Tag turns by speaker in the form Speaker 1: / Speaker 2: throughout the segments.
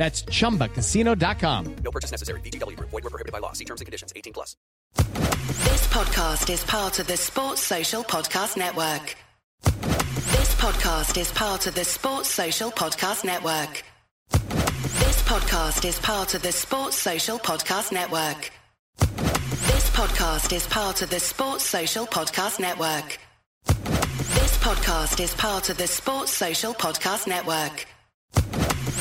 Speaker 1: That's chumbacasino.com.
Speaker 2: No purchase necessary. VGW. Void were prohibited by law. See terms and conditions. 18 plus.
Speaker 3: This podcast is part of the Sports Social Podcast Network. This podcast is part of the Sports Social Podcast Network. This podcast is part of the Sports Social Podcast Network. This podcast is part of the Sports Social Podcast Network. This podcast is part of the Sports Social Podcast Network.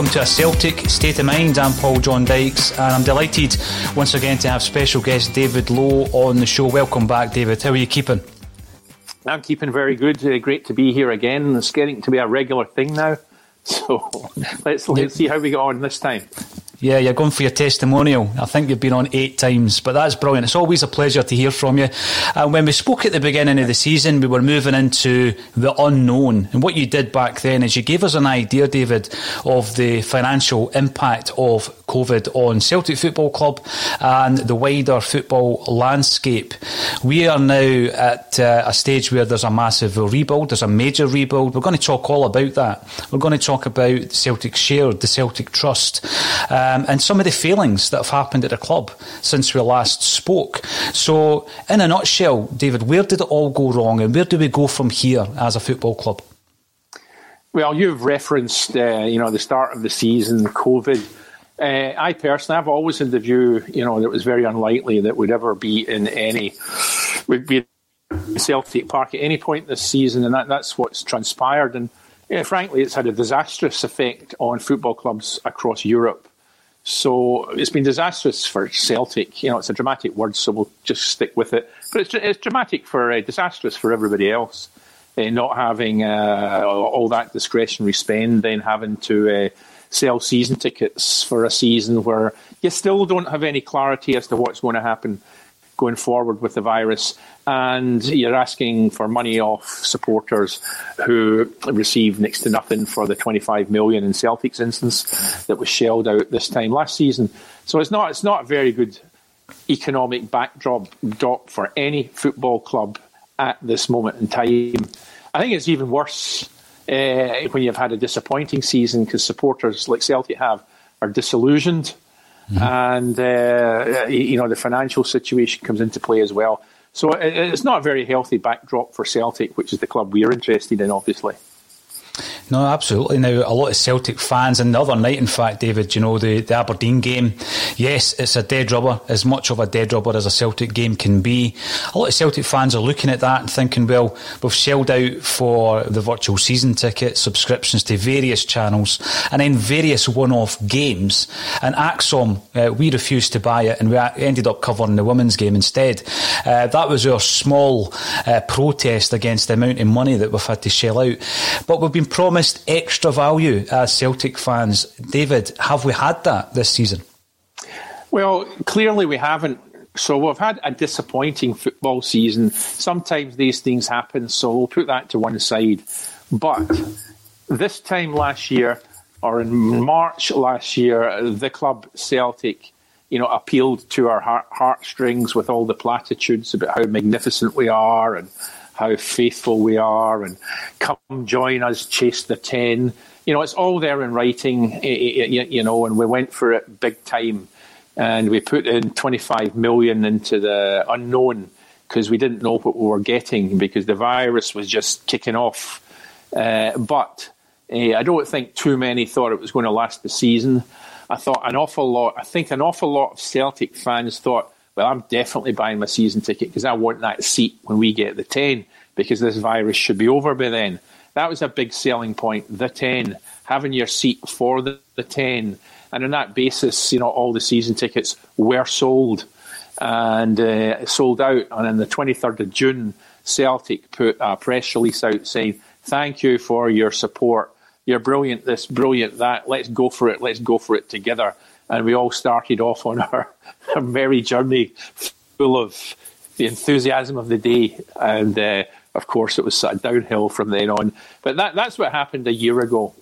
Speaker 4: Welcome to a Celtic State of Mind. I'm Paul John Dykes, and I'm delighted once again to have special guest David Low on the show. Welcome back, David. How are you keeping?
Speaker 5: I'm keeping very good. Uh, great to be here again. It's getting to be a regular thing now. So let's let's see how we get on this time.
Speaker 4: Yeah, you're going for your testimonial. I think you've been on eight times, but that's brilliant. It's always a pleasure to hear from you. And when we spoke at the beginning of the season, we were moving into the unknown. And what you did back then is you gave us an idea, David, of the financial impact of COVID on Celtic Football Club and the wider football landscape. We are now at uh, a stage where there's a massive rebuild, there's a major rebuild. We're going to talk all about that. We're going to talk about Celtic Shared, the Celtic Trust. Uh, um, and some of the failings that have happened at the club since we last spoke. So, in a nutshell, David, where did it all go wrong and where do we go from here as a football club?
Speaker 5: Well, you've referenced, uh, you know, the start of the season, COVID. Uh, I personally, I've always had the view, you know, that it was very unlikely that we'd ever be in any, we'd be Celtic Park at any point this season, and that, that's what's transpired. And yeah, frankly, it's had a disastrous effect on football clubs across Europe. So it's been disastrous for Celtic. You know, it's a dramatic word, so we'll just stick with it. But it's, it's dramatic for uh, disastrous for everybody else. Uh, not having uh, all that discretionary spend, then having to uh, sell season tickets for a season where you still don't have any clarity as to what's going to happen going forward with the virus. And you're asking for money off supporters who receive next to nothing for the 25 million in Celtic's instance that was shelled out this time last season. So it's not it's not a very good economic backdrop for any football club at this moment in time. I think it's even worse uh, when you've had a disappointing season because supporters like Celtic have are disillusioned. And, uh, you know, the financial situation comes into play as well. So it's not a very healthy backdrop for Celtic, which is the club we're interested in, obviously.
Speaker 4: No, absolutely. Now, a lot of Celtic fans, and the other night, in fact, David, you know, the, the Aberdeen game, yes, it's a dead rubber, as much of a dead rubber as a Celtic game can be. A lot of Celtic fans are looking at that and thinking, well, we've shelled out for the virtual season ticket, subscriptions to various channels, and then various one off games. And ACSOM, uh, we refused to buy it, and we ended up covering the women's game instead. Uh, that was our small uh, protest against the amount of money that we've had to shell out. But we've been promised extra value as Celtic fans. David, have we had that this season?
Speaker 5: Well, clearly we haven't. So we've had a disappointing football season. Sometimes these things happen, so we'll put that to one side. But this time last year, or in March last year, the club Celtic, you know, appealed to our heart, heartstrings with all the platitudes about how magnificent we are and how faithful we are, and come join us, chase the ten. You know, it's all there in writing. You know, and we went for it big time, and we put in twenty five million into the unknown because we didn't know what we were getting because the virus was just kicking off. Uh, but uh, I don't think too many thought it was going to last the season. I thought an awful lot. I think an awful lot of Celtic fans thought well, I'm definitely buying my season ticket because I want that seat when we get the 10 because this virus should be over by then. That was a big selling point, the 10, having your seat for the, the 10. And on that basis, you know, all the season tickets were sold and uh, sold out. And on the 23rd of June, Celtic put a press release out saying, Thank you for your support. You're brilliant, this, brilliant, that. Let's go for it. Let's go for it together and we all started off on our, our merry journey full of the enthusiasm of the day. And uh, of course, it was sort of downhill from then on. But that, that's what happened a year ago.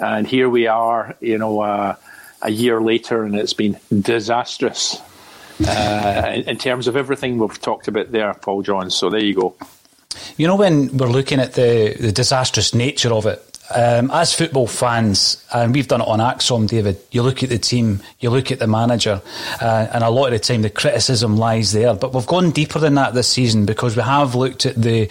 Speaker 5: And here we are, you know, uh, a year later, and it's been disastrous uh, in, in terms of everything we've talked about there, Paul Johns. So there you go.
Speaker 4: You know, when we're looking at the, the disastrous nature of it, um, as football fans, and we've done it on ACSOM, David, you look at the team, you look at the manager, uh, and a lot of the time the criticism lies there. But we've gone deeper than that this season because we have looked at the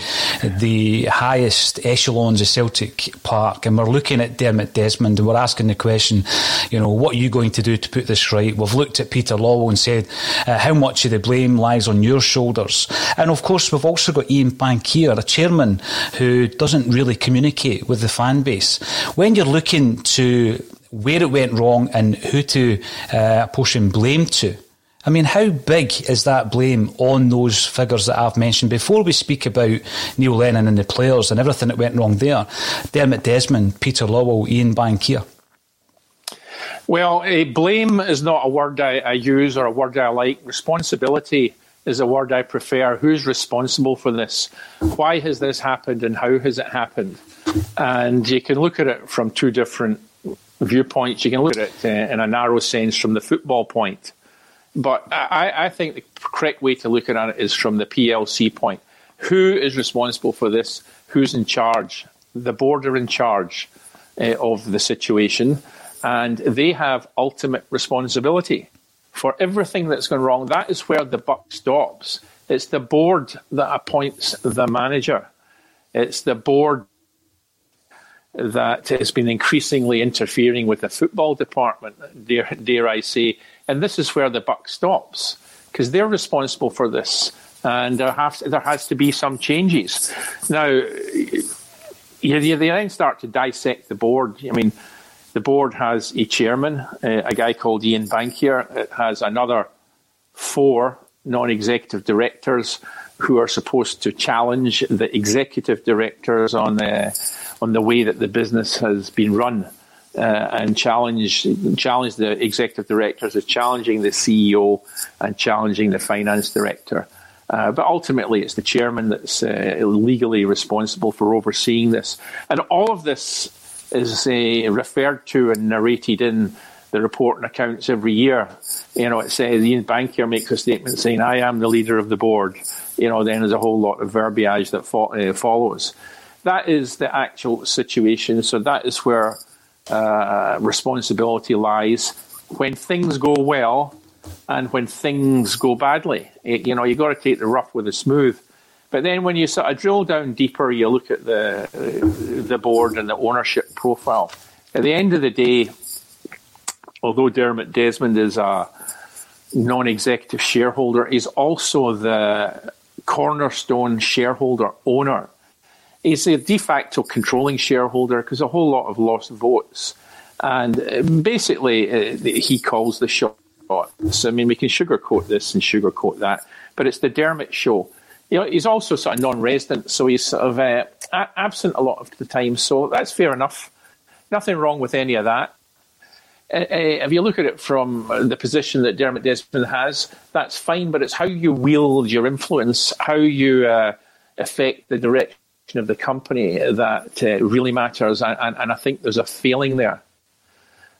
Speaker 4: the highest echelons of Celtic Park, and we're looking at Dermot Desmond, and we're asking the question, you know, what are you going to do to put this right? We've looked at Peter Lawwell and said, uh, how much of the blame lies on your shoulders? And of course, we've also got Ian Bankier, a chairman who doesn't really communicate with the fan base. When you're looking to where it went wrong and who to uh, apportion blame to, I mean, how big is that blame on those figures that I've mentioned before we speak about Neil Lennon and the players and everything that went wrong there? Dermot Desmond, Peter Lawwell, Ian Bankier.
Speaker 5: Well, blame is not a word I, I use or a word I like. Responsibility is a word I prefer. Who's responsible for this? Why has this happened and how has it happened? And you can look at it from two different viewpoints. You can look at it uh, in a narrow sense from the football point. But I, I, think the correct way to look at it is from the PLC point. Who is responsible for this? Who's in charge? The board are in charge uh, of the situation, and they have ultimate responsibility for everything that's gone wrong. That is where the buck stops. It's the board that appoints the manager. It's the board that has been increasingly interfering with the football department, dare, dare I say. And this is where the buck stops, because they're responsible for this. and there has there has to be some changes. Now, you, you then start to dissect the board. I mean, the board has a chairman, uh, a guy called Ian Bankier. It has another four non-executive directors who are supposed to challenge the executive directors on the on the way that the business has been run. Uh, and challenge challenge the executive directors as challenging the CEO and challenging the finance director. Uh, but ultimately, it's the chairman that's uh, legally responsible for overseeing this. And all of this is uh, referred to and narrated in the report and accounts every year. You know, it says Ian makes a statement saying, I am the leader of the board. You know, then there's a whole lot of verbiage that fo- uh, follows. That is the actual situation. So that is where uh, responsibility lies. When things go well and when things go badly, it, you know, you've got to take the rough with the smooth. But then when you sort of drill down deeper, you look at the the board and the ownership profile. At the end of the day, although Dermot Desmond is a non-executive shareholder, he's also the cornerstone shareholder owner. He's a de facto controlling shareholder because a whole lot of lost votes. And basically, uh, he calls the shots. I mean, we can sugarcoat this and sugarcoat that, but it's the Dermot show you know, he's also sort of non-resident, so he's sort of uh, absent a lot of the time. So that's fair enough. Nothing wrong with any of that. Uh, uh, if you look at it from the position that Dermot Desmond has, that's fine. But it's how you wield your influence, how you uh, affect the direction of the company that uh, really matters. And, and, and I think there's a failing there.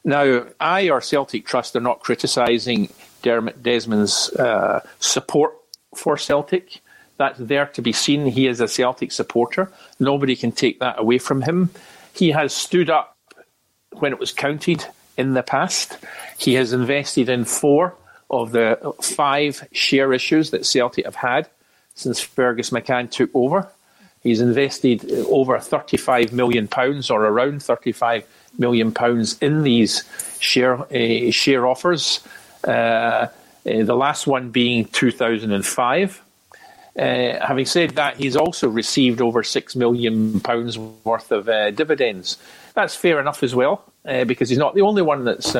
Speaker 5: Now, I or Celtic Trust are not criticising Dermot Desmond's uh, support for Celtic. That's there to be seen. He is a Celtic supporter. Nobody can take that away from him. He has stood up when it was counted in the past. He has invested in four of the five share issues that Celtic have had since Fergus McCann took over. He's invested over £35 million or around £35 million in these share, uh, share offers. Uh, uh, the last one being 2005. Uh, having said that, he's also received over six million pounds worth of uh, dividends. That's fair enough as well, uh, because he's not the only one that's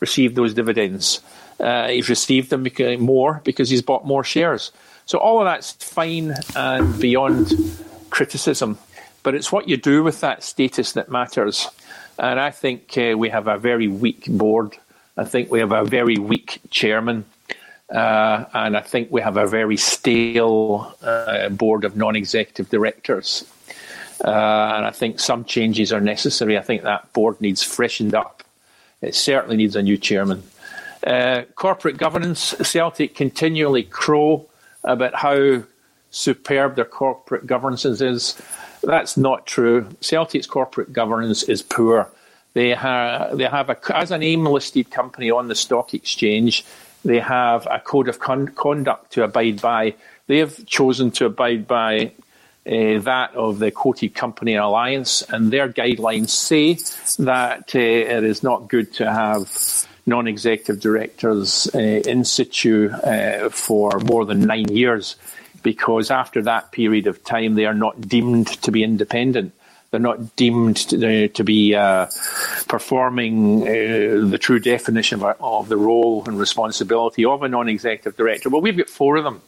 Speaker 5: received those dividends. He's received them more because he's bought more shares. So all of that's fine and beyond criticism, but it's what you do with that status that matters. And I think uh, we have a very weak board. I think we have a very weak chairman. Uh, and I think we have a very stale uh, board of non executive directors. Uh, and I think some changes are necessary. I think that board needs freshened up. It certainly needs a new chairman. Uh, corporate governance, Celtic continually crow about how superb their corporate governance is. That's not true. Celtic's corporate governance is poor. They, ha- they have, a, as an AIM listed company on the stock exchange, they have a code of con- conduct to abide by. They have chosen to abide by uh, that of the Quoted Company Alliance, and their guidelines say that uh, it is not good to have non-executive directors uh, in situ for more than nine years, because after that period of time, they are not deemed to be independent. They're not deemed to, uh, to be uh, performing uh, the true definition of, of, the role and responsibility of a non-executive director. Well, we've got four of them.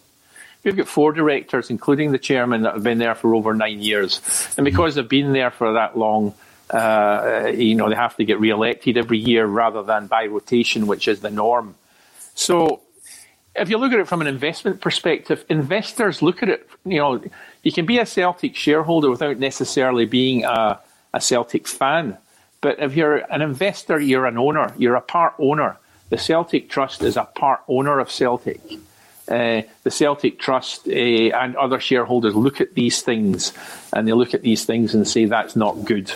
Speaker 5: We've got four directors, including the chairman, that have been there for over nine years. And because they've been there for that long, uh, you know, they have to get re-elected every year rather than by rotation, which is the norm. So if you look at it from an investment perspective, investors look at it, you know, you can be a Celtic shareholder without necessarily being a, a Celtic fan. But if you're an investor, you're an owner, you're a part owner. The Celtic Trust is a part owner of Celtic. Uh, the Celtic Trust uh, and other shareholders look at these things and they look at these things and say that's not good.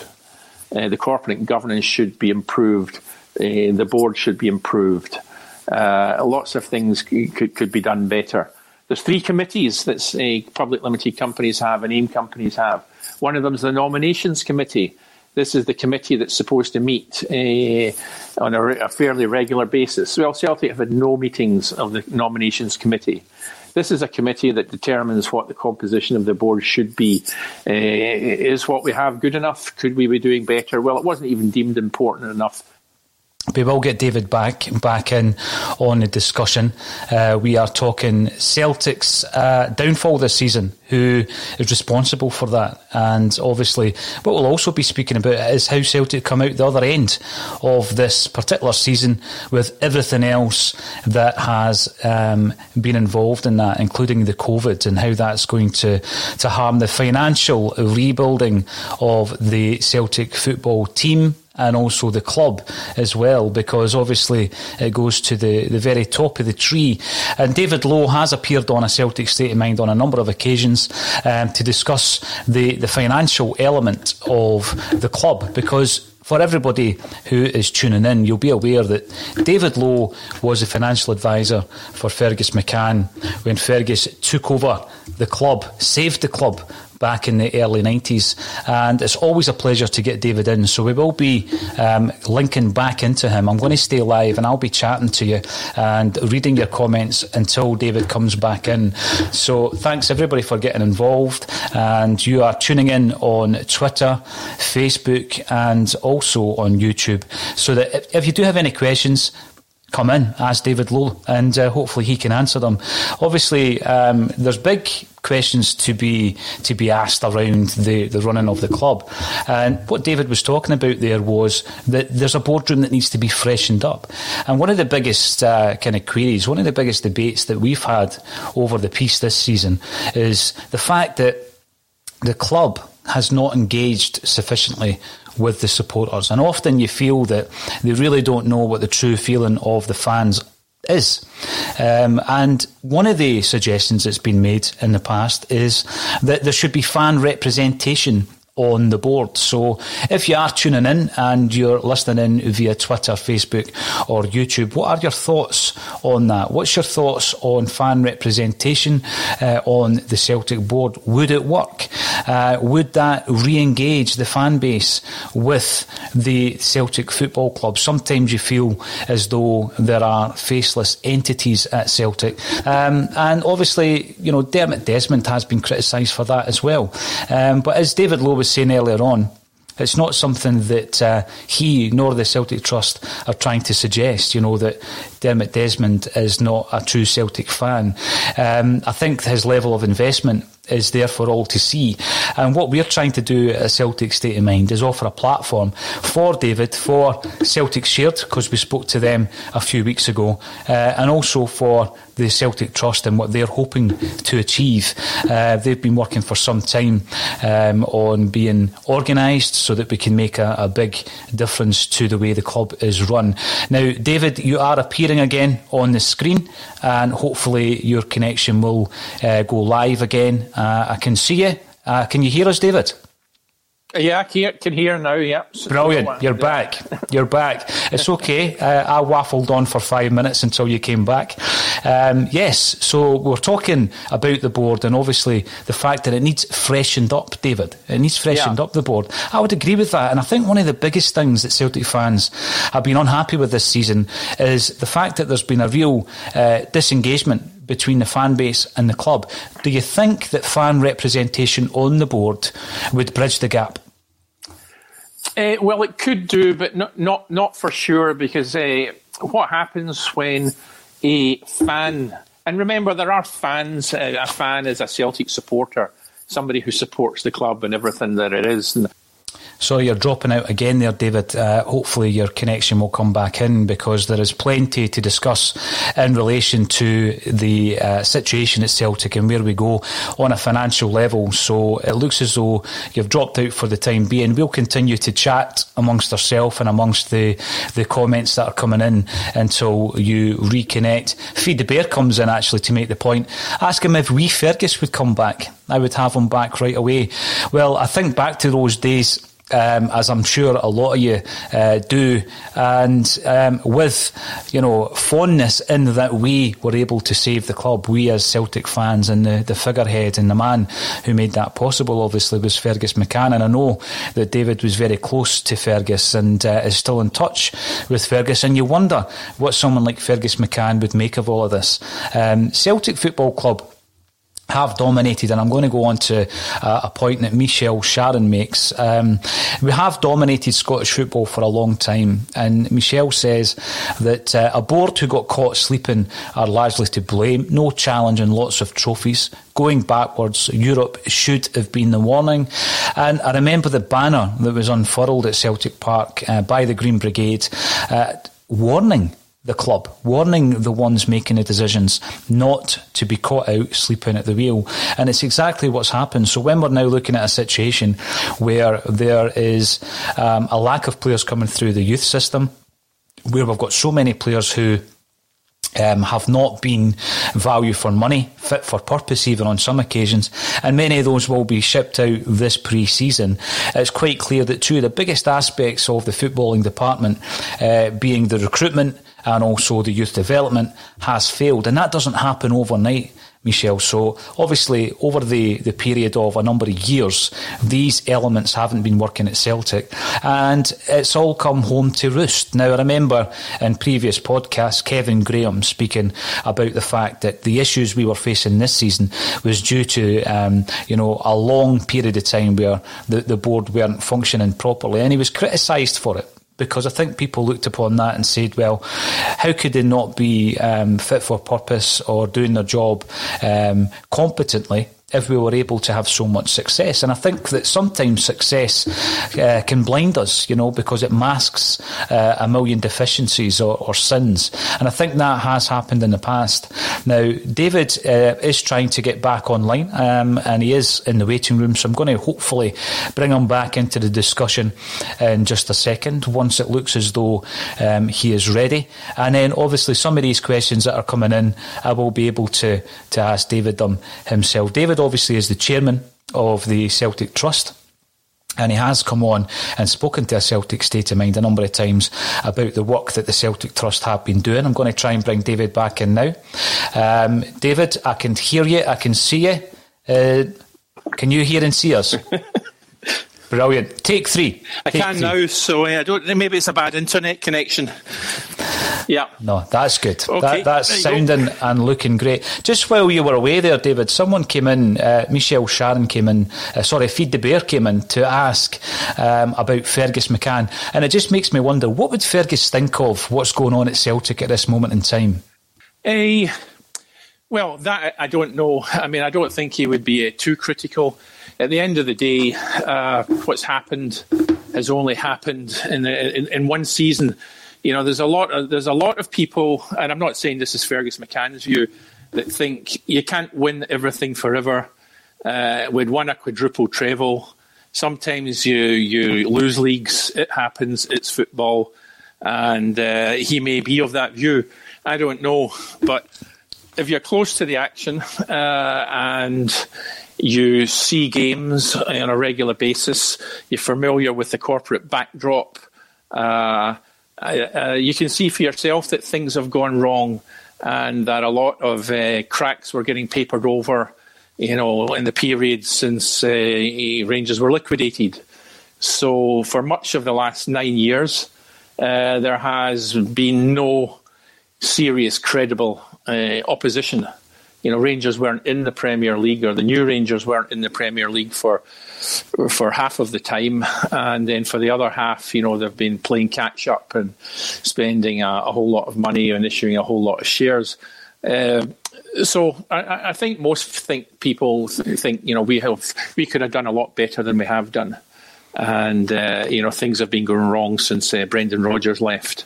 Speaker 5: Uh, the corporate governance should be improved. Uh, the board should be improved. Uh, lots of things could, could be done better. There's three committees that uh, public limited companies have and AIM companies have. One of them is the nominations committee. This is the committee that's supposed to meet uh, on a, a, fairly regular basis. Well, Celtic have had no meetings of the nominations committee. this is a committee that determines what the composition of the board should be. Uh, is what we have good enough? Could we be doing better? Well, it wasn't even deemed important enough
Speaker 4: we will get David back back in on the discussion. Uh, we are talking Celtic's uh, downfall this season. Who is responsible for that? And obviously, what we'll also be speaking about is how Celtic come out the other end of this particular season with everything else that has um, been involved in that, including the COVID, and how that's going to to harm the financial rebuilding of the Celtic football team and also the club as well, because obviously it goes to the, the very top of the tree. And David Low has appeared on a Celtic State of Mind on a number of occasions um, to discuss the, the financial element of the club, because for everybody who is tuning in, you'll be aware that David Low was the financial advisor for Fergus McCann when Fergus took over the club, saved the club back in the early 90s. And it's always a pleasure to get David in. So we will be um, linking back into him. I'm going to stay live and I'll be chatting to you and reading your comments until David comes back in. So thanks everybody for getting involved. And you are tuning in on Twitter, Facebook, and also on YouTube. So that if you do have any questions, come in, ask David Low, and uh, hopefully he can answer them. Obviously, um, there's big questions to be to be asked around the, the running of the club. And what David was talking about there was that there's a boardroom that needs to be freshened up. And one of the biggest uh, kind of queries, one of the biggest debates that we've had over the piece this season is the fact that the club has not engaged sufficiently with the supporters. And often you feel that they really don't know what the true feeling of the fans is. Um, and one of the suggestions that's been made in the past is that there should be fan representation on the board. So if you are tuning in and you're listening in via Twitter, Facebook, or YouTube, what are your thoughts on that? What's your thoughts on fan representation uh, on the Celtic board? Would it work? Uh, would that re engage the fan base with the Celtic Football Club? Sometimes you feel as though there are faceless entities at Celtic. Um, and obviously, you know, Dermot Desmond has been criticised for that as well. Um, but as David Low was saying earlier on, it's not something that uh, he nor the Celtic Trust are trying to suggest, you know, that Dermot Desmond is not a true Celtic fan. Um, I think his level of investment is there for all to see. And what we're trying to do at Celtic State of Mind is offer a platform for David, for Celtic Shared, because we spoke to them a few weeks ago, uh, and also for the Celtic Trust and what they're hoping to achieve. Uh, they've been working for some time um, on being organised so that we can make a, a, big difference to the way the club is run. Now, David, you are appearing again on the screen, and hopefully your connection will uh, go live again. Uh, I can see you. Uh, can you hear us, David?
Speaker 5: Yeah, I can, can hear now. Yeah,
Speaker 4: brilliant. You're back. You're back. It's okay. Uh, I waffled on for five minutes until you came back. Um, yes, so we're talking about the board and obviously the fact that it needs freshened up, David. It needs freshened yeah. up the board. I would agree with that, and I think one of the biggest things that Celtic fans have been unhappy with this season is the fact that there's been a real uh, disengagement between the fan base and the club. Do you think that fan representation on the board would bridge the gap?
Speaker 5: Uh, well, it could do, but not not not for sure because uh, what happens when a fan and remember there are fans. Uh, a fan is a Celtic supporter, somebody who supports the club and everything that it is. And
Speaker 4: Sorry, you're dropping out again there, David. Uh, hopefully, your connection will come back in because there is plenty to discuss in relation to the uh, situation at Celtic and where we go on a financial level. So it looks as though you've dropped out for the time being. We'll continue to chat amongst ourselves and amongst the, the comments that are coming in until you reconnect. Feed the Bear comes in actually to make the point. Ask him if we Fergus would come back. I would have him back right away. Well, I think back to those days um, as I'm sure a lot of you uh, do, and um, with you know fondness in that we were able to save the club. We as Celtic fans and the, the figurehead and the man who made that possible, obviously, was Fergus McCann, and I know that David was very close to Fergus and uh, is still in touch with Fergus. And you wonder what someone like Fergus McCann would make of all of this. Um, Celtic Football Club have dominated, and I'm going to go on to uh, a point that Michelle Sharon makes. Um, we have dominated Scottish football for a long time, and Michelle says that uh, a board who got caught sleeping are largely to blame. No challenge and lots of trophies. Going backwards, Europe should have been the warning. And I remember the banner that was unfurled at Celtic Park uh, by the Green Brigade uh, warning the club, warning the ones making the decisions not to be caught out sleeping at the wheel. And it's exactly what's happened. So when we're now looking at a situation where there is um, a lack of players coming through the youth system, where we've got so many players who um, have not been value for money, fit for purpose, even on some occasions, and many of those will be shipped out this pre season. It's quite clear that two of the biggest aspects of the footballing department, uh, being the recruitment and also the youth development, has failed. And that doesn't happen overnight. Michelle. So obviously, over the, the period of a number of years, these elements haven't been working at Celtic, and it's all come home to roost. Now, I remember in previous podcasts, Kevin Graham speaking about the fact that the issues we were facing this season was due to, um, you know, a long period of time where the, the board weren't functioning properly, and he was criticised for it because I think people looked upon that and said, well, how could they not be um, fit for purpose or doing their job um, competently? If we were able to have so much success. And I think that sometimes success uh, can blind us, you know, because it masks uh, a million deficiencies or, or, sins. And I think that has happened in the past. Now, David uh, is trying to get back online um, and he is in the waiting room. So I'm going to hopefully bring him back into the discussion in just a second once it looks as though um, he is ready. And then obviously some of these questions that are coming in, I will be able to, to ask David them himself. David, obviously is the chairman of the Celtic Trust. And he has come on and spoken to a Celtic State of Mind a number of times about the work that the Celtic Trust have been doing. I'm going to try and bring David back in now. Um, David, I can hear you, I can see you. Uh, can you hear and see us? Brilliant. Take three.
Speaker 5: I
Speaker 4: Take
Speaker 5: can
Speaker 4: three.
Speaker 5: now, so I don't. Maybe it's a bad internet connection. Yeah.
Speaker 4: No, that's good.
Speaker 5: Okay,
Speaker 4: that, that's sounding and looking great. Just while you were away there, David, someone came in, uh, Michelle Sharon came in, uh, sorry, Feed the Bear came in to ask um, about Fergus McCann. And it just makes me wonder, what would Fergus think of what's going on at Celtic at this moment in time?
Speaker 5: Uh, well, that I don't know. I mean, I don't think he would be uh, too critical. At the end of the day, uh, what's happened has only happened in, the, in, in one season you know, there's a lot of, there's a lot of people, and I'm not saying this is Fergus McCann's view, that think you can't win everything forever. Uh, we'd won a quadruple treble. Sometimes you you lose leagues. It happens. It's football, and uh, he may be of that view. I don't know, but if you're close to the action uh, and you see games on a regular basis, you're familiar with the corporate backdrop. Uh, uh, you can see for yourself that things have gone wrong and that a lot of uh, cracks were getting papered over, you know, in the period since uh, Rangers were liquidated. So, for much of the last nine years, uh, there has been no serious, credible uh, opposition. You know, Rangers weren't in the Premier League, or the new Rangers weren't in the Premier League for for half of the time, and then for the other half, you know, they've been playing catch up and spending a, a whole lot of money and issuing a whole lot of shares. Uh, so I, I, think most think people think you know we have we could have done a lot better than we have done, and uh, you know things have been going wrong since uh, Brendan Rodgers left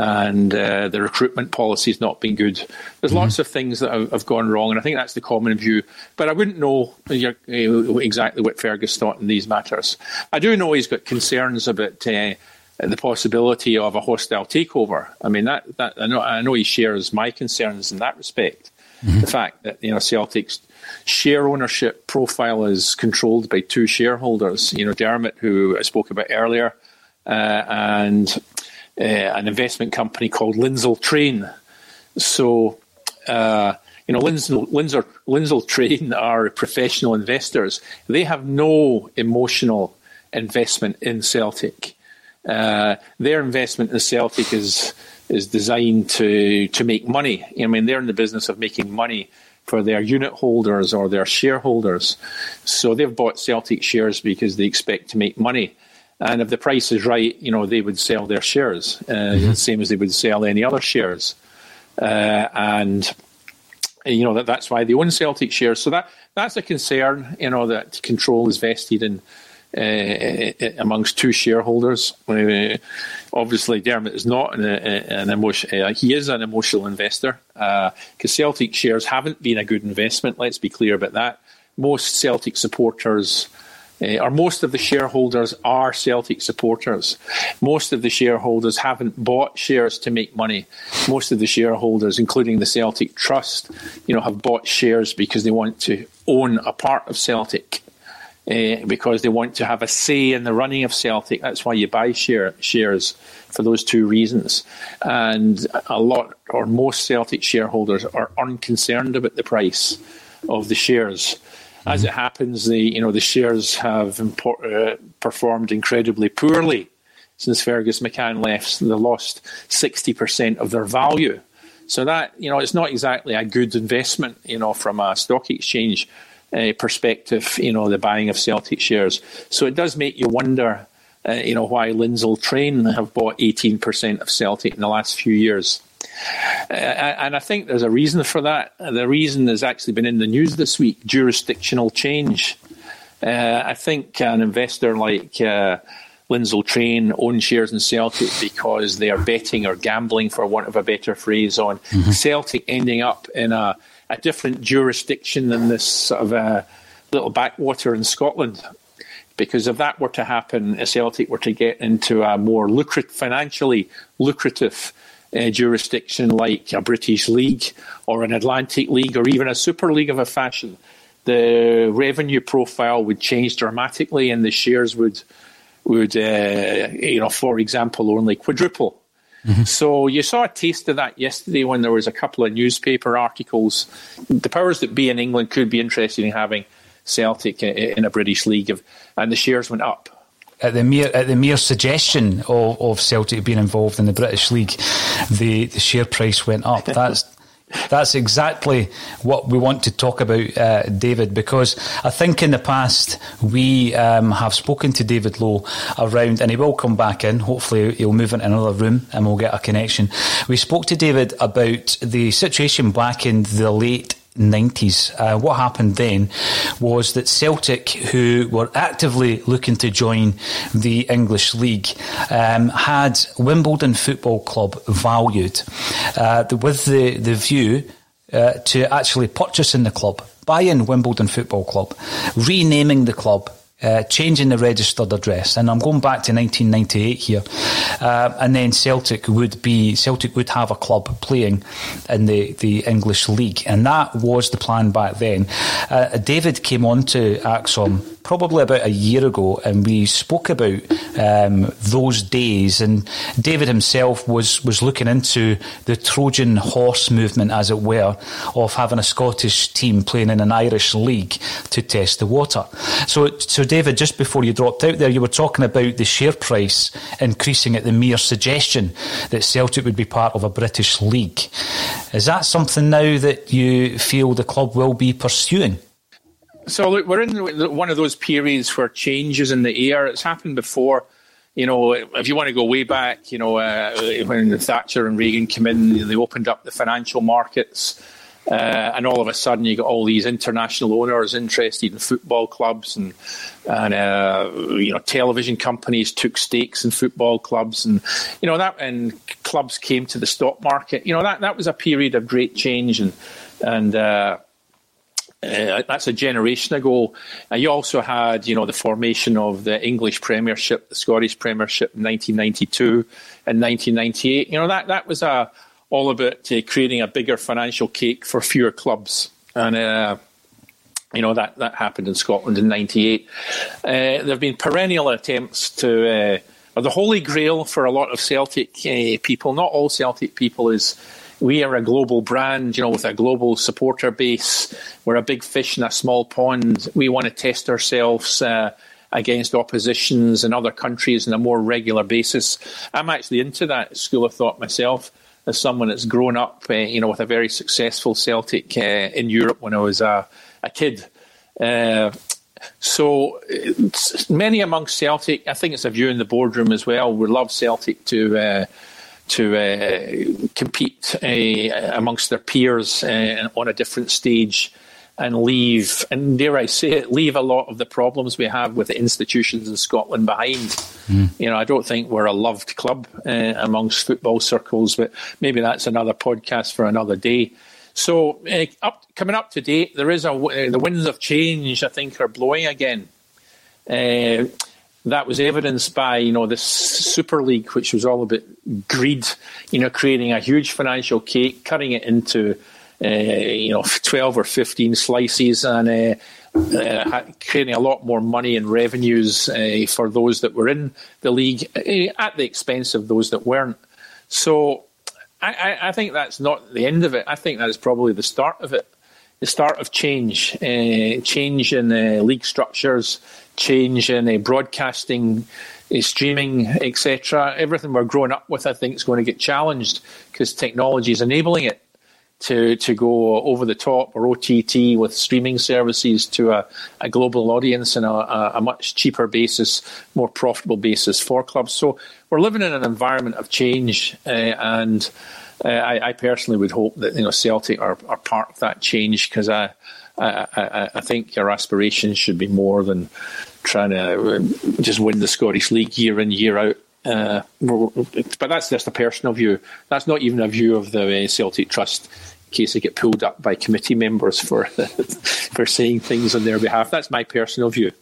Speaker 5: and uh, the recruitment policy has not been good. There's mm-hmm. lots of things that have, have, gone wrong, and I think that's the common view. But I wouldn't know exactly what Fergus thought in these matters. I do know he's got concerns about uh, the possibility of a hostile takeover. I mean, that, that I, know, I know he shares my concerns in that respect. Mm-hmm. The fact that you know Celtic's share ownership profile is controlled by two shareholders. You know Dermot, who I spoke about earlier, uh, and uh, an investment company called Lindsell Train. So. Uh, you know, Lindsell, Lindsell Train are professional investors. They have no emotional investment in Celtic. Uh, their investment in Celtic is is designed to to make money. I mean, they're in the business of making money for their unit holders or their shareholders. So they've bought Celtic shares because they expect to make money. And if the price is right, you know, they would sell their shares, uh, mm-hmm. the same as they would sell any other shares. Uh, and you know that that's why they own Celtic shares. So that that's a concern. You know that control is vested in uh, amongst two shareholders. Uh, obviously, Dermot is not an, an emotion. Uh, he is an emotional investor because uh, Celtic shares haven't been a good investment. Let's be clear about that. Most Celtic supporters. Uh, or most of the shareholders are Celtic supporters. Most of the shareholders haven't bought shares to make money. Most of the shareholders, including the Celtic Trust, you know, have bought shares because they want to own a part of Celtic uh, because they want to have a say in the running of Celtic. That's why you buy share, shares for those two reasons. And a lot or most Celtic shareholders are unconcerned about the price of the shares. As it happens, the you know the shares have uh, performed incredibly poorly since Fergus McCann left. They lost sixty percent of their value. So that you know it's not exactly a good investment, you know, from a stock exchange uh, perspective, you know, the buying of Celtic shares. So it does make you wonder, uh, you know, why Lindsell Train have bought 18% of Celtic in the last few years. Uh, and I think there's a reason for that. The reason has actually been in the news this week jurisdictional change. Uh, I think an investor like uh, Train owns shares in Celtic because they are betting or gambling, for want of a better phrase, on mm-hmm. Celtic ending up in a a different jurisdiction than this sort of uh, little backwater in Scotland. Because if that were to happen, if Celtic were to get into a more lucrative, financially lucrative uh, jurisdiction like a British League or an Atlantic League or even a Super League of a fashion, the revenue profile would change dramatically and the shares would would uh, you know for example only quadruple Mm-hmm. So you saw a taste of that yesterday when there was a couple of newspaper articles. The powers that be in England could be interested in having Celtic in a British league, and the shares went up.
Speaker 4: At the mere at the mere suggestion of, of Celtic being involved in the British league, the, the share price went up. That's that's exactly what we want to talk about, uh, David, because I think in the past we um, have spoken to David Low around, and he will come back in. Hopefully, he'll move into another room and we'll get a connection. We spoke to David about the situation back in the late 90s. Uh, what happened then was that Celtic, who were actively looking to join the English League, um, had Wimbledon Football Club valued uh, with the, the view uh, to actually purchasing the club, buying Wimbledon Football Club, renaming the club uh, changing the registered address, and I'm going back to 1998 here, uh, and then Celtic would be Celtic would have a club playing in the, the English league, and that was the plan back then. Uh, David came on to ACSOM probably about a year ago, and we spoke about um, those days. And David himself was was looking into the Trojan horse movement, as it were, of having a Scottish team playing in an Irish league to test the water. So, so David, just before you dropped out there, you were talking about the share price increasing at the mere suggestion that Celtic would be part of a British league. Is that something now that you feel the club will be pursuing?
Speaker 5: So we're in one of those periods where changes in the air. It's happened before. You know, if you want to go way back, you know, uh, when Thatcher and Reagan came in, they opened up the financial markets. Uh, and all of a sudden, you got all these international owners interested in football clubs, and and uh, you know, television companies took stakes in football clubs, and you know that, and clubs came to the stock market. You know that that was a period of great change, and and uh, uh, that's a generation ago. Uh, you also had, you know, the formation of the English Premiership, the Scottish Premiership in 1992 and 1998. You know, that, that was a all about uh, creating a bigger financial cake for fewer clubs. And uh, you know that that happened in Scotland in '98. Uh, there have been perennial attempts to, uh, or the holy grail for a lot of Celtic uh, people. Not all Celtic people is. We are a global brand, you know, with a global supporter base. We're a big fish in a small pond. We want to test ourselves uh, against oppositions in other countries on a more regular basis. I'm actually into that school of thought myself as someone that's grown up, uh, you know, with a very successful Celtic uh, in Europe when I was a, a kid. Uh, so many amongst Celtic, I think it's a view in the boardroom as well. We love Celtic to uh, to uh, compete uh, amongst their peers uh, on a different stage and leave, and dare I say it, leave a lot of the problems we have with the institutions in Scotland behind. Mm. You know, I don't think we're a loved club uh, amongst football circles, but maybe that's another podcast for another day. So, uh, up coming up to date, there is a uh, the winds of change. I think are blowing again. That was evidenced by you know this Super League, which was all about greed. You know, creating a huge financial cake, cutting it into uh, you know twelve or fifteen slices, and uh, uh, creating a lot more money and revenues uh, for those that were in the league uh, at the expense of those that weren't. So I, I, think that's not the end of it. I think that is probably the start of it, the start of change, uh, change in uh, league structures, change in uh, broadcasting, uh, streaming, etc. Everything we're growing up with, I think, is going to get challenged because technology is enabling it to to go over the top or OTT with streaming services to a, a global audience and a, a, much cheaper basis, more profitable basis for clubs. So we're living in an environment of change, uh, and uh, I, I, personally would hope that you know Celtic are, are part of that change because I, I, I think your aspirations should be more than trying to uh, just win the Scottish League year in year out. Uh, but that's just a personal view. That's not even a view of the uh, Celtic Trust in case they get pulled up by committee members for for saying things on their behalf. That's my personal view.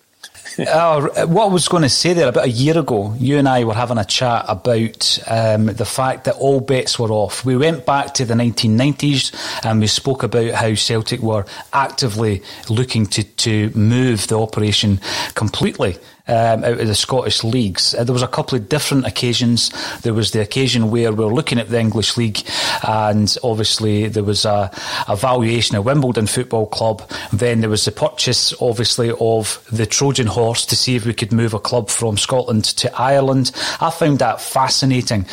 Speaker 4: Uh, what I was going to say there about a year ago, you and I were having a chat about um, the fact that all bets were off. We went back to the 1990s and we spoke about how Celtic were actively looking to, to move the operation completely um, out of the Scottish leagues. Uh, there was a couple of different occasions. There was the occasion where we were looking at the English League, and obviously there was a, a valuation of Wimbledon Football Club. Then there was the purchase, obviously, of the Trojan Horse to see if we could move a club from Scotland to Ireland. I found that fascinating.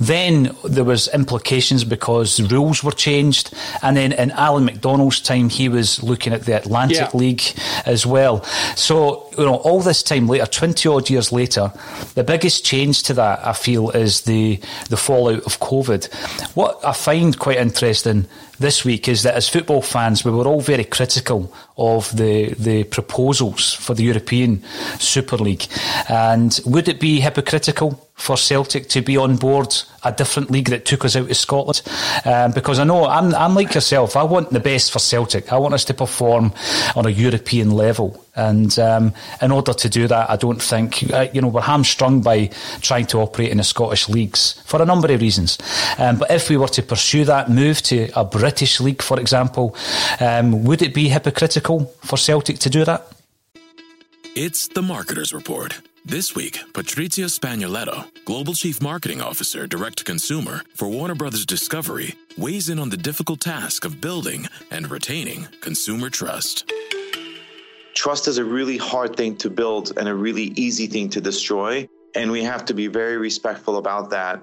Speaker 4: Then there was implications because the rules were changed, and then in Alan McDonald's time, he was looking at the Atlantic yeah. League as well. So you know, all this time later, twenty odd years later, the biggest change to that I feel is the the fallout of COVID. What I find quite interesting this week is that as football fans, we were all very critical of the the proposals for the European Super League, and would it be hypocritical for Celtic to be on board a different league that took us out of Scotland. Um, because I know I'm, I'm like yourself. I want the best for Celtic. I want us to perform on a European level. And um, in order to do that, I don't think, uh, you know, we're hamstrung by trying to operate in the Scottish leagues for a number of reasons. Um, but if we were to pursue that move to a British league, for example, um, would it be hypocritical for Celtic to do that?
Speaker 6: It's the Marketer's Report this week, Patrizia Spagnoletto, Global Chief Marketing Officer, Direct to Consumer for Warner Brothers Discovery, weighs in on the difficult task of building and retaining consumer trust.
Speaker 7: Trust is a really hard thing to build and a really easy thing to destroy, and we have to be very respectful about that.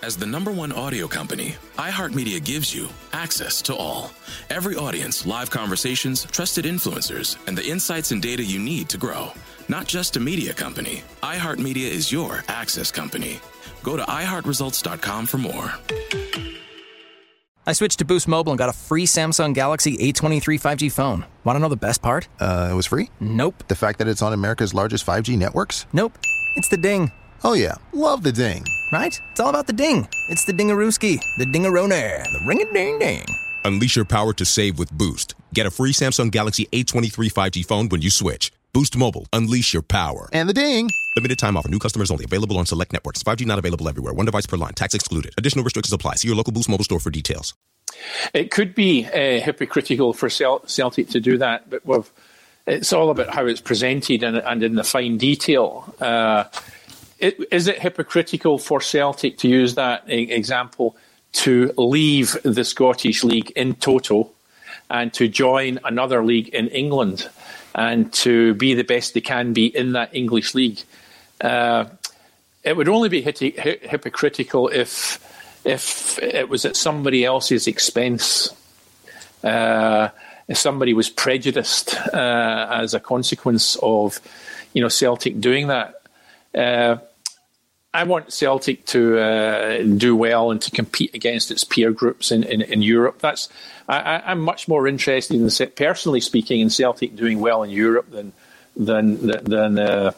Speaker 6: As the number one audio company, iHeartMedia gives you access to all. Every audience, live conversations, trusted influencers, and the insights and data you need to grow. Not just a media company, iHeartMedia is your access company. Go to iHeartResults.com for more.
Speaker 8: I switched to Boost Mobile and got a free Samsung Galaxy A23 5G phone. Want to know the best part?
Speaker 9: Uh, it was free?
Speaker 8: Nope.
Speaker 9: The fact that it's on America's largest 5G networks?
Speaker 8: Nope. It's the ding.
Speaker 9: Oh, yeah. Love the ding.
Speaker 8: Right? It's all about the ding. It's the dingarooski, the dingaroner, the ring a ding ding.
Speaker 10: Unleash your power to save with Boost. Get a free Samsung Galaxy A23 5G phone when you switch. Boost Mobile. Unleash your power.
Speaker 9: And the ding.
Speaker 10: Limited time offer. New customers only. Available on select networks. 5G not available everywhere. One device per line. Tax excluded. Additional restrictions apply. See your local Boost Mobile store for details.
Speaker 5: It could be uh, hypocritical for Celtic to do that, but we've, it's all about how it's presented and, and in the fine detail. Uh, it, is it hypocritical for Celtic to use that example to leave the Scottish League in total and to join another league in England and to be the best they can be in that English league? Uh, it would only be hypocritical if if it was at somebody else's expense. Uh, if somebody was prejudiced uh, as a consequence of, you know, Celtic doing that. Uh, I want Celtic to uh, do well and to compete against its peer groups in, in, in Europe. That's I, am much more interested in, personally speaking, in Celtic doing well in Europe than than than uh,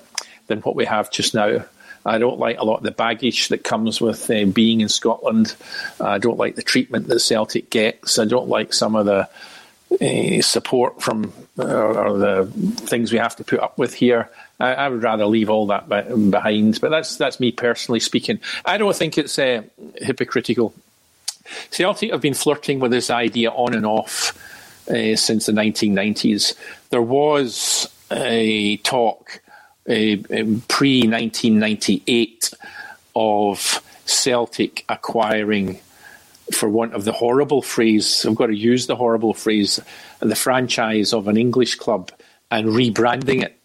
Speaker 5: than what we have just now. I don't like a lot of the baggage that comes with uh, being in Scotland. I don't like the treatment that Celtic gets. I don't like some of the uh, support from uh, or the things we have to put up with here. I, I, would rather leave all that behind. But that's that's me personally speaking. I don't think it's uh, hypocritical. Celtic have been flirting with this idea on and off uh, since the 1990s. There was a talk pre 1998 of Celtic acquiring, for want of the horrible phrase, I've got to use the horrible phrase, the franchise of an English club and rebranding it.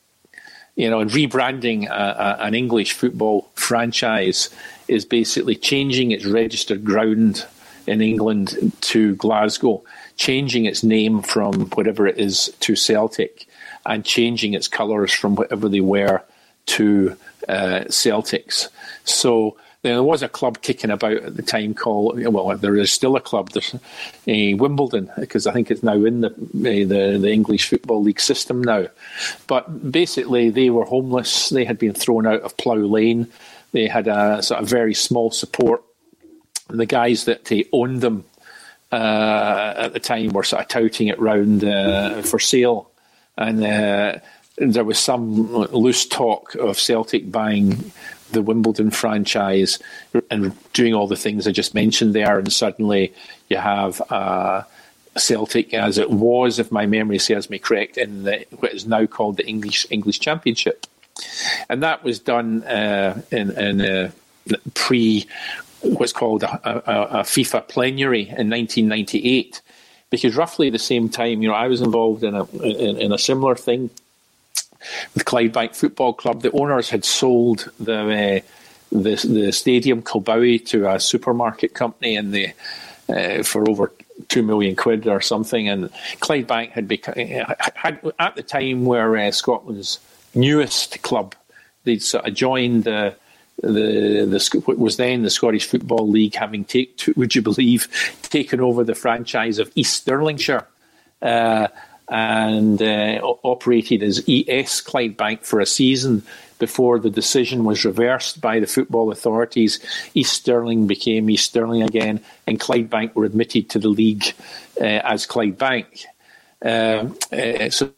Speaker 5: You know, and rebranding a, a, an English football franchise is basically changing its registered ground in England to Glasgow, changing its name from whatever it is to Celtic, and changing its colours from whatever they were to uh, Celtics. So there was a club kicking about at the time called well there is still a club there's uh, Wimbledon because I think it's now in the, uh, the the English football league system now. But basically they were homeless. They had been thrown out of Plough Lane. They had a sort of very small support. The guys that uh, owned them uh, at the time were sort of touting it round uh, for sale. And uh, there was some loose talk of Celtic buying the Wimbledon franchise and doing all the things I just mentioned there, and suddenly you have uh, Celtic, as it was, if my memory serves me correct, in the, what is now called the English English Championship, and that was done uh, in, in uh, pre what's called a, a, a FIFA plenary in 1998 because roughly the same time, you know, I was involved in a in, in a similar thing with Clydebank Football Club. The owners had sold the uh, the, the stadium Kilbowie to a supermarket company, and the uh, for over two million quid or something. And Clydebank had become had, at the time where uh, Scotland's newest club. They'd sort of joined the the the what was then the Scottish Football League, having take, would you believe, taken over the franchise of East Stirlingshire. Uh, and uh, operated as ES Clydebank for a season before the decision was reversed by the football authorities. East Stirling became East Stirling again, and Clydebank were admitted to the league uh, as Clydebank. Um, uh, so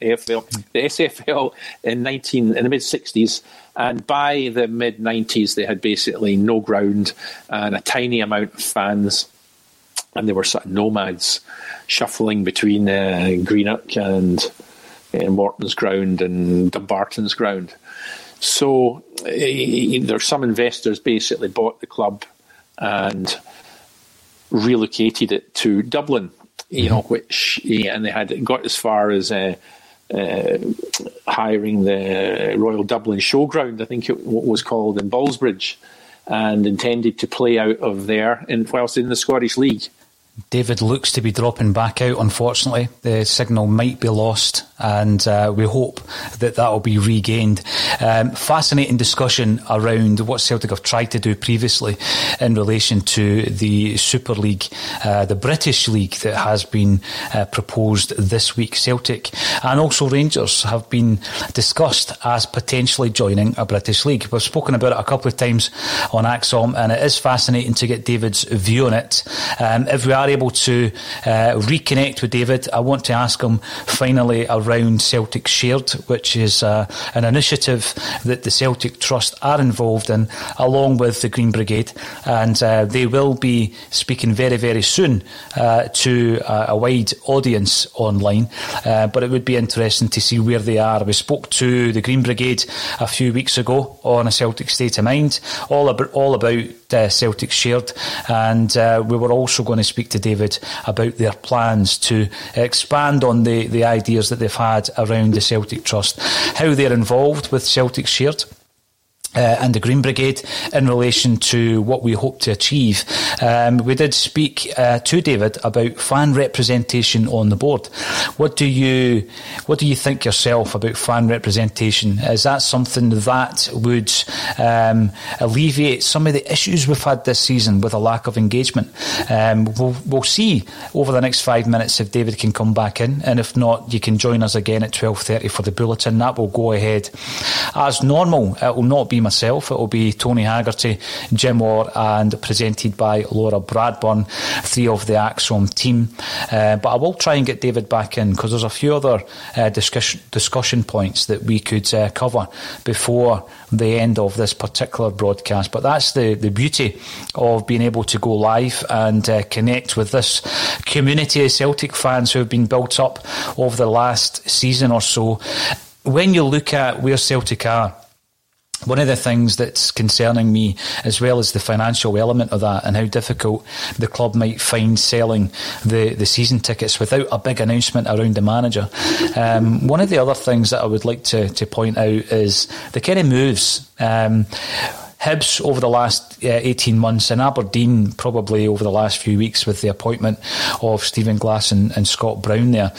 Speaker 5: AFL, the SFL in nineteen in the mid sixties, and by the mid nineties they had basically no ground and a tiny amount of fans and they were sort of nomads shuffling between uh, Greenock and uh, Morton's ground and Dumbarton's ground. So uh, there's some investors basically bought the club and relocated it to Dublin, you mm-hmm. know, which yeah, and they had got as far as uh, uh, hiring the Royal Dublin Showground, I think it was called in Ballsbridge, and intended to play out of there, in, whilst in the Scottish League
Speaker 4: David looks to be dropping back out, unfortunately. The signal might be lost, and uh, we hope that that will be regained. Um, fascinating discussion around what Celtic have tried to do previously in relation to the Super League, uh, the British League that has been uh, proposed this week. Celtic and also Rangers have been discussed as potentially joining a British League. We've spoken about it a couple of times on ACSOM, and it is fascinating to get David's view on it. Um, if we are able to uh, reconnect with David, I want to ask him finally around Celtic Shared, which is uh, an initiative that the Celtic Trust are involved in, along with the Green Brigade, and uh, they will be speaking very, very soon uh, to a wide audience online. Uh, but it would be interesting to see where they are. We spoke to the Green Brigade a few weeks ago on a Celtic State of Mind, all about all about Uh, Celtic Shared, and uh, we were also going to speak to David about their plans to expand on the, the ideas that they've had around the Celtic Trust, how they're involved with Celtic Shared. Uh, and the Green Brigade in relation to what we hope to achieve. Um, we did speak uh, to David about fan representation on the board. What do you what do you think yourself about fan representation? Is that something that would um, alleviate some of the issues we've had this season with a lack of engagement? Um, we'll, we'll see over the next five minutes if David can come back in, and if not, you can join us again at twelve thirty for the bulletin. That will go ahead as normal. It will not be myself. It will be Tony Haggerty, Jim Orr, and presented by Laura Bradburn, three of the ACSOM team. Uh, but I will try and get David back in because there's a few other uh, discussion, discussion points that we could uh, cover before the end of this particular broadcast. But that's the, the beauty of being able to go live and uh, connect with this community of Celtic fans who have been built up over the last season or so. When you look at where Celtic are, one of the things that's concerning me, as well as the financial element of that, and how difficult the club might find selling the, the season tickets without a big announcement around the manager. Um, one of the other things that I would like to, to point out is the kind of moves. Um, Hibs over the last uh, 18 months and Aberdeen probably over the last few weeks with the appointment of Stephen Glass and, and Scott Brown there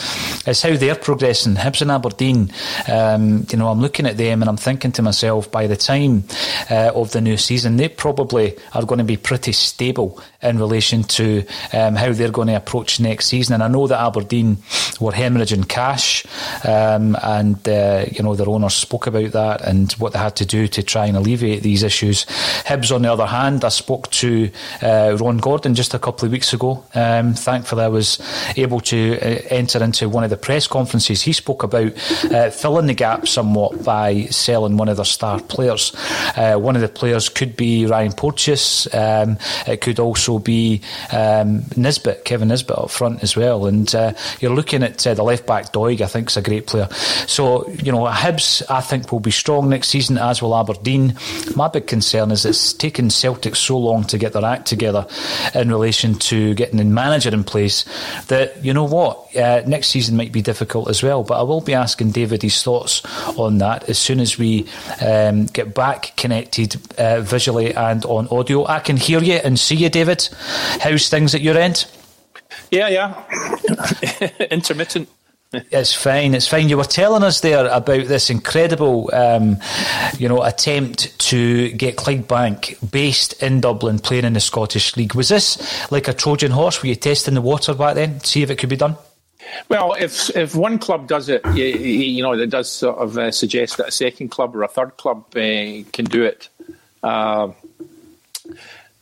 Speaker 4: is how they're progressing. Hibs and Aberdeen, um, you know, I'm looking at them and I'm thinking to myself, by the time uh, of the new season, they probably are going to be pretty stable in relation to um, how they're going to approach next season. And I know that Aberdeen were hemorrhaging cash, um, and uh, you know their owners spoke about that and what they had to do to try and alleviate these issues. Hibs, on the other hand, I spoke to uh, Ron Gordon just a couple of weeks ago. Um, thankfully, I was able to uh, enter into one of the press conferences. He spoke about uh, filling the gap somewhat by selling one of their star players. Uh, one of the players could be Ryan Porteous. Um, it could also also be um, Nisbet, Kevin Nisbet up front as well. And uh, you're looking at uh, the left back Doig, I think is a great player. So, you know, Hibs, I think, will be strong next season, as will Aberdeen. My big concern is it's taken Celtic so long to get their act together in relation to getting the manager in place that, you know what, uh, next season might be difficult as well. But I will be asking David his thoughts on that as soon as we um, get back connected uh, visually and on audio. I can hear you and see you, David. How's things at your end?
Speaker 5: Yeah, yeah. Intermittent.
Speaker 4: It's fine. It's fine. You were telling us there about this incredible, um, you know, attempt to get Clydebank based in Dublin, playing in the Scottish League. Was this like a Trojan horse? Were you testing the water back then, to see if it could be done?
Speaker 5: Well, if if one club does it, you, you know, it does sort of uh, suggest that a second club or a third club uh, can do it. Uh,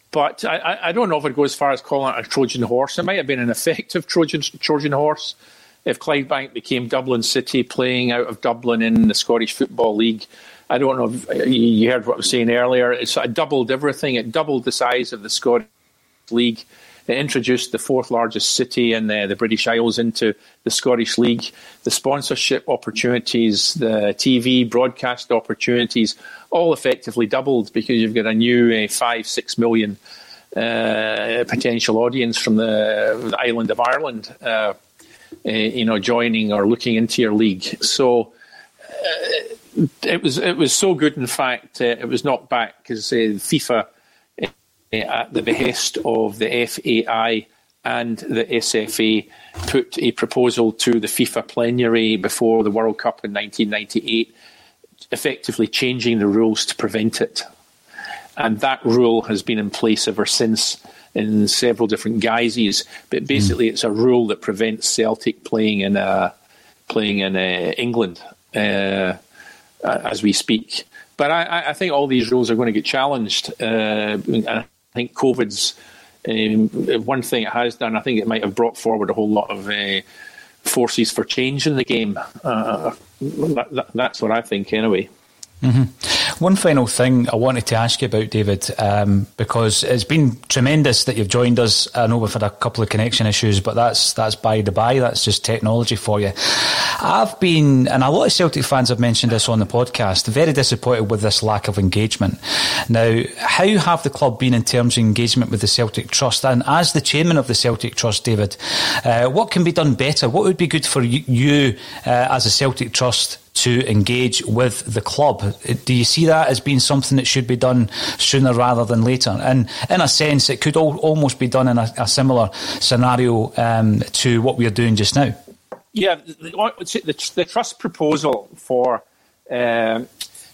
Speaker 5: but I, I don't know if it goes as far as calling it a Trojan horse. It might have been an effective Trojan Trojan horse if Clydebank became Dublin City, playing out of Dublin in the Scottish Football League. I don't know if you heard what I was saying earlier. It sort of doubled everything. It doubled the size of the Scottish League. It introduced the fourth largest city in the, the British Isles into the Scottish League. The sponsorship opportunities, the TV broadcast opportunities, all effectively doubled because you've got a new uh, five, six million uh, potential audience from the, the island of Ireland, uh, uh you know, joining or looking into your league. So uh, it was it was so good. In fact, uh, it was knocked back because FIFA, at the behest of the FAI, and the SFA put a proposal to the FIFA plenary before the World Cup in 1998, effectively changing the rules to prevent it. And that rule has been in place ever since in several different guises. But basically, mm. it's a rule that prevents Celtic playing in uh, playing in uh, England uh, as we speak. But I, I, think all these rules are going to get challenged. Uh, I think COVID's um, one thing it has done. I think it might have brought forward a whole lot of uh, forces for change in the game. Uh, that, that, that's what I think, anyway.
Speaker 4: Mm-hmm. One final thing I wanted to ask you about, David, um, because it's been tremendous that you've joined us. I know we've had a couple of connection issues, but that's that's by the by. That's just technology for you. I've been, and a lot of Celtic fans have mentioned this on the podcast, very disappointed with this lack of engagement. Now, how have the club been in terms of engagement with the Celtic Trust? And as the chairman of the Celtic Trust, David, uh, what can be done better? What would be good for you, uh, as a Celtic Trust? To engage with the club. Do you see that as being something that should be done sooner rather than later? And in a sense, it could al- almost be done in a, a similar scenario um, to what we are doing just now.
Speaker 5: Yeah, the, the, the trust proposal for um,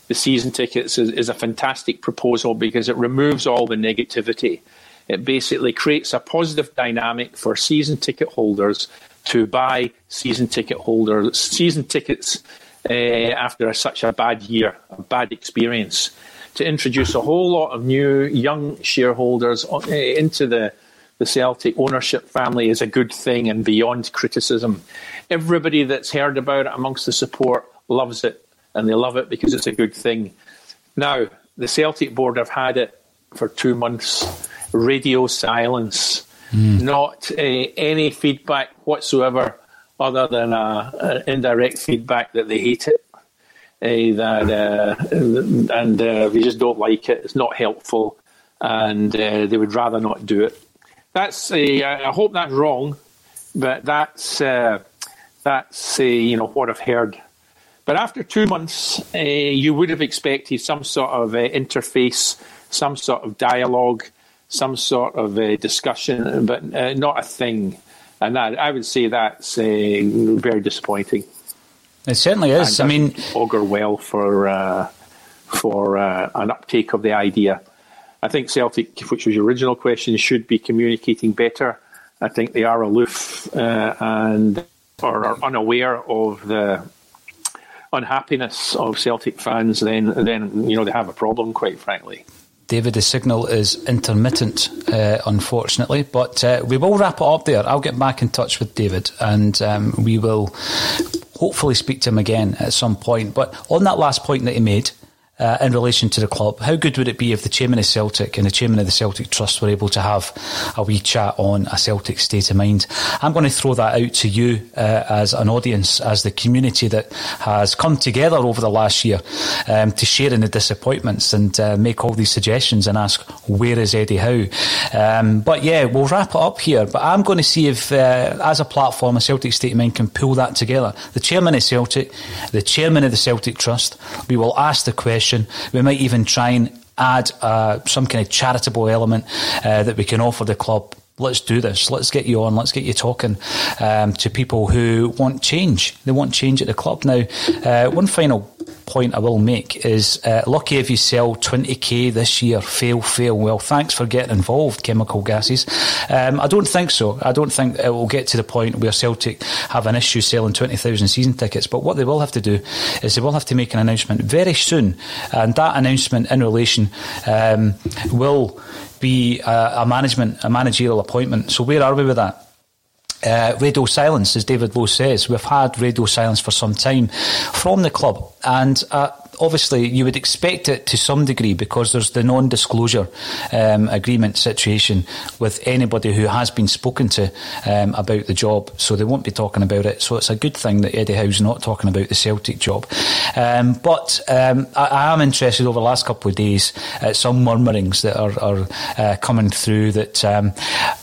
Speaker 5: the season tickets is, is a fantastic proposal because it removes all the negativity. It basically creates a positive dynamic for season ticket holders to buy season ticket holders season tickets uh, after such a bad year, a bad experience, to introduce a whole lot of new young shareholders uh, into the the Celtic ownership family is a good thing and beyond criticism. Everybody that's heard about it amongst the support loves it, and they love it because it's a good thing. Now, the Celtic board have had it for two months. Radio silence, mm. not uh, any feedback whatsoever other than uh, indirect feedback that they hate it, uh, that uh, and uh, they just don't like it. It's not helpful, and uh, they would rather not do it. That's I hope that's wrong, but that's uh, that's you know what I've heard. But after two months, you would have expected some sort of interface, some sort of dialogue, some sort of discussion, but not a thing and that I would say that's uh, very disappointing.
Speaker 4: It certainly is. I mean,
Speaker 5: augur well for uh, for uh, an uptake of the idea. I think Celtic, which was your original question, should be communicating better. I think they are aloof uh, and are unaware of the unhappiness of Celtic fans. Then, then you know they have a problem, quite frankly.
Speaker 4: David, the signal is intermittent, uh, unfortunately, but uh, we will wrap it up there. I'll get back in touch with David and um, we will hopefully speak to him again at some point. But on that last point that he made, uh, in relation to the club. How good would it be if the chairman of Celtic and the chairman of the Celtic Trust were able to have a wee chat on a Celtic state of mind? I'm going to throw that out to you uh, as an audience, as the community that has come together over the last year um, to share in the disappointments and uh, make all these suggestions and ask, where is Eddie Howe? Um, but yeah, we'll wrap it up here. But I'm going to see if, uh, as a platform, a Celtic state of mind can pull that together. The chairman of Celtic, the chairman of the Celtic Trust, we will ask the question we might even try and add uh, some kind of charitable element uh, that we can offer the club let's do this. Let's get you on. Let's get you talking um, to people who want change. They want change at the club. Now, uh, one final point I will make is uh, lucky if you sell 20k this year, fail, fail. Well, thanks for getting involved, chemical gases. Um, I don't think so. I don't think it will get to the point where Celtic have an issue selling 20,000 season tickets. But what they will have to do is they will have to make an announcement very soon. And that announcement in relation um, will be a, a management, a managerial appointment. So where are we with that? Uh, radio silence, as David Low says. We've had radio silence for some time from the club, and uh, obviously you would expect it to some degree because there's the non-disclosure um, agreement situation with anybody who has been spoken to um, about the job, so they won't be talking about it. So it's a good thing that Eddie Howe's not talking about the Celtic job. Um, but um, I, I, am interested over the last couple of days at some murmurings that are, are uh, coming through that um,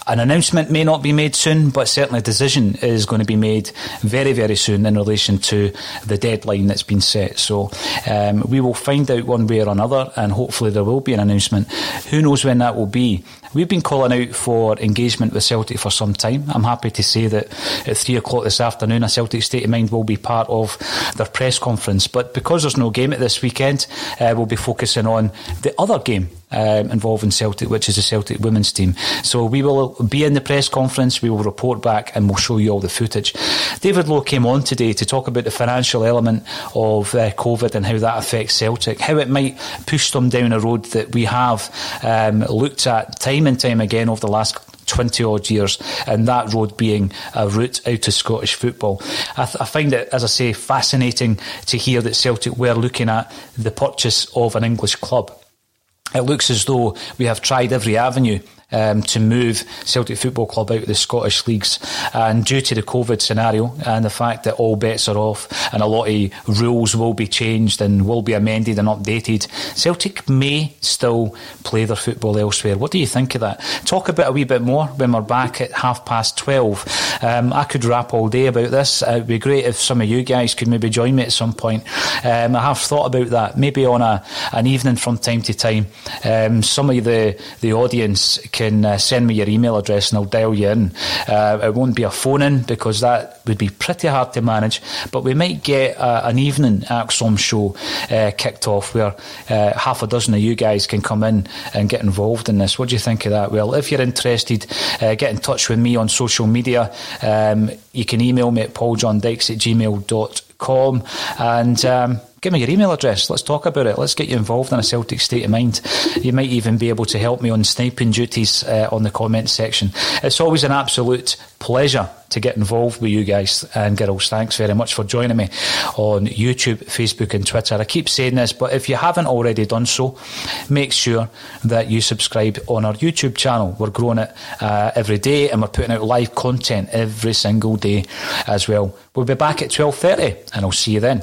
Speaker 4: an announcement may not be made soon, but certainly a decision is going to be made very, very soon in relation to the deadline that's been set. So. Uh, um, we will find out one way or another, and hopefully there will be an announcement. Who knows when that will be? We've been calling out for engagement with Celtic for some time. I'm happy to say that at three o'clock this afternoon, a Celtic State of Mind will be part of their press conference. But because there's no game at this weekend, uh, we'll be focusing on the other game um, involving Celtic, which is the Celtic women's team. So we will be in the press conference, we will report back, and we'll show you all the footage. David Low came on today to talk about the financial element of uh, COVID and how that affects Celtic, how it might push them down a road that we have um, looked at time and time again over the last 20 odd years, and that road being a route out of Scottish football. I, th- I, find it, as I say, fascinating to hear that Celtic were looking at the purchase of an English club. It looks as though we have tried every avenue um, to move Celtic Football Club out of the Scottish leagues. And due to the COVID scenario and the fact that all bets are off and a lot of rules will be changed and will be amended and updated, Celtic may still play their football elsewhere. What do you think of that? Talk about a wee bit more when we're back at half past 12. Um, I could rap all day about this. Uh, it'd be great if some of you guys could maybe join me at some point. Um, I have thought about that, maybe on a, an evening from time to time. Um, some of the, the audience can can uh, send me your email address and I'll dial you in. Uh, it won't be a phone in because that would be pretty hard to manage, but we might get uh, an evening ACSOM show uh, kicked off where uh, half a dozen of you guys can come in and get involved in this. What do you think of that? Well, if you're interested, uh, get in touch with me on social media. Um, you can email me at pauljohndykes at gmail.com and um, give me your email address. Let's talk about it. Let's get you involved in a Celtic state of mind. You might even be able to help me on sniping duties uh, on the comments section. It's always an absolute pleasure to get involved with you guys and girls. Thanks very much for joining me on YouTube, Facebook, and Twitter. I keep saying this, but if you haven't already done so, make sure that you subscribe on our YouTube channel. We're growing it uh, every day, and we're putting out live content every single day as well. We'll be back at twelve thirty, and I'll see you then.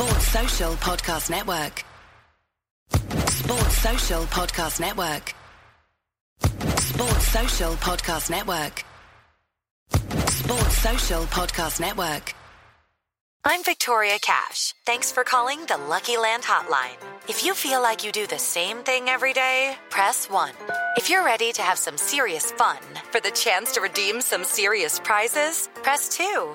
Speaker 3: Sports Social Podcast Network. Sports Social Podcast Network. Sports Social Podcast Network. Sports Social Podcast Network.
Speaker 11: I'm Victoria Cash. Thanks for calling the Lucky Land Hotline. If you feel like you do the same thing every day, press 1. If you're ready to have some serious fun for the chance to redeem some serious prizes, press 2.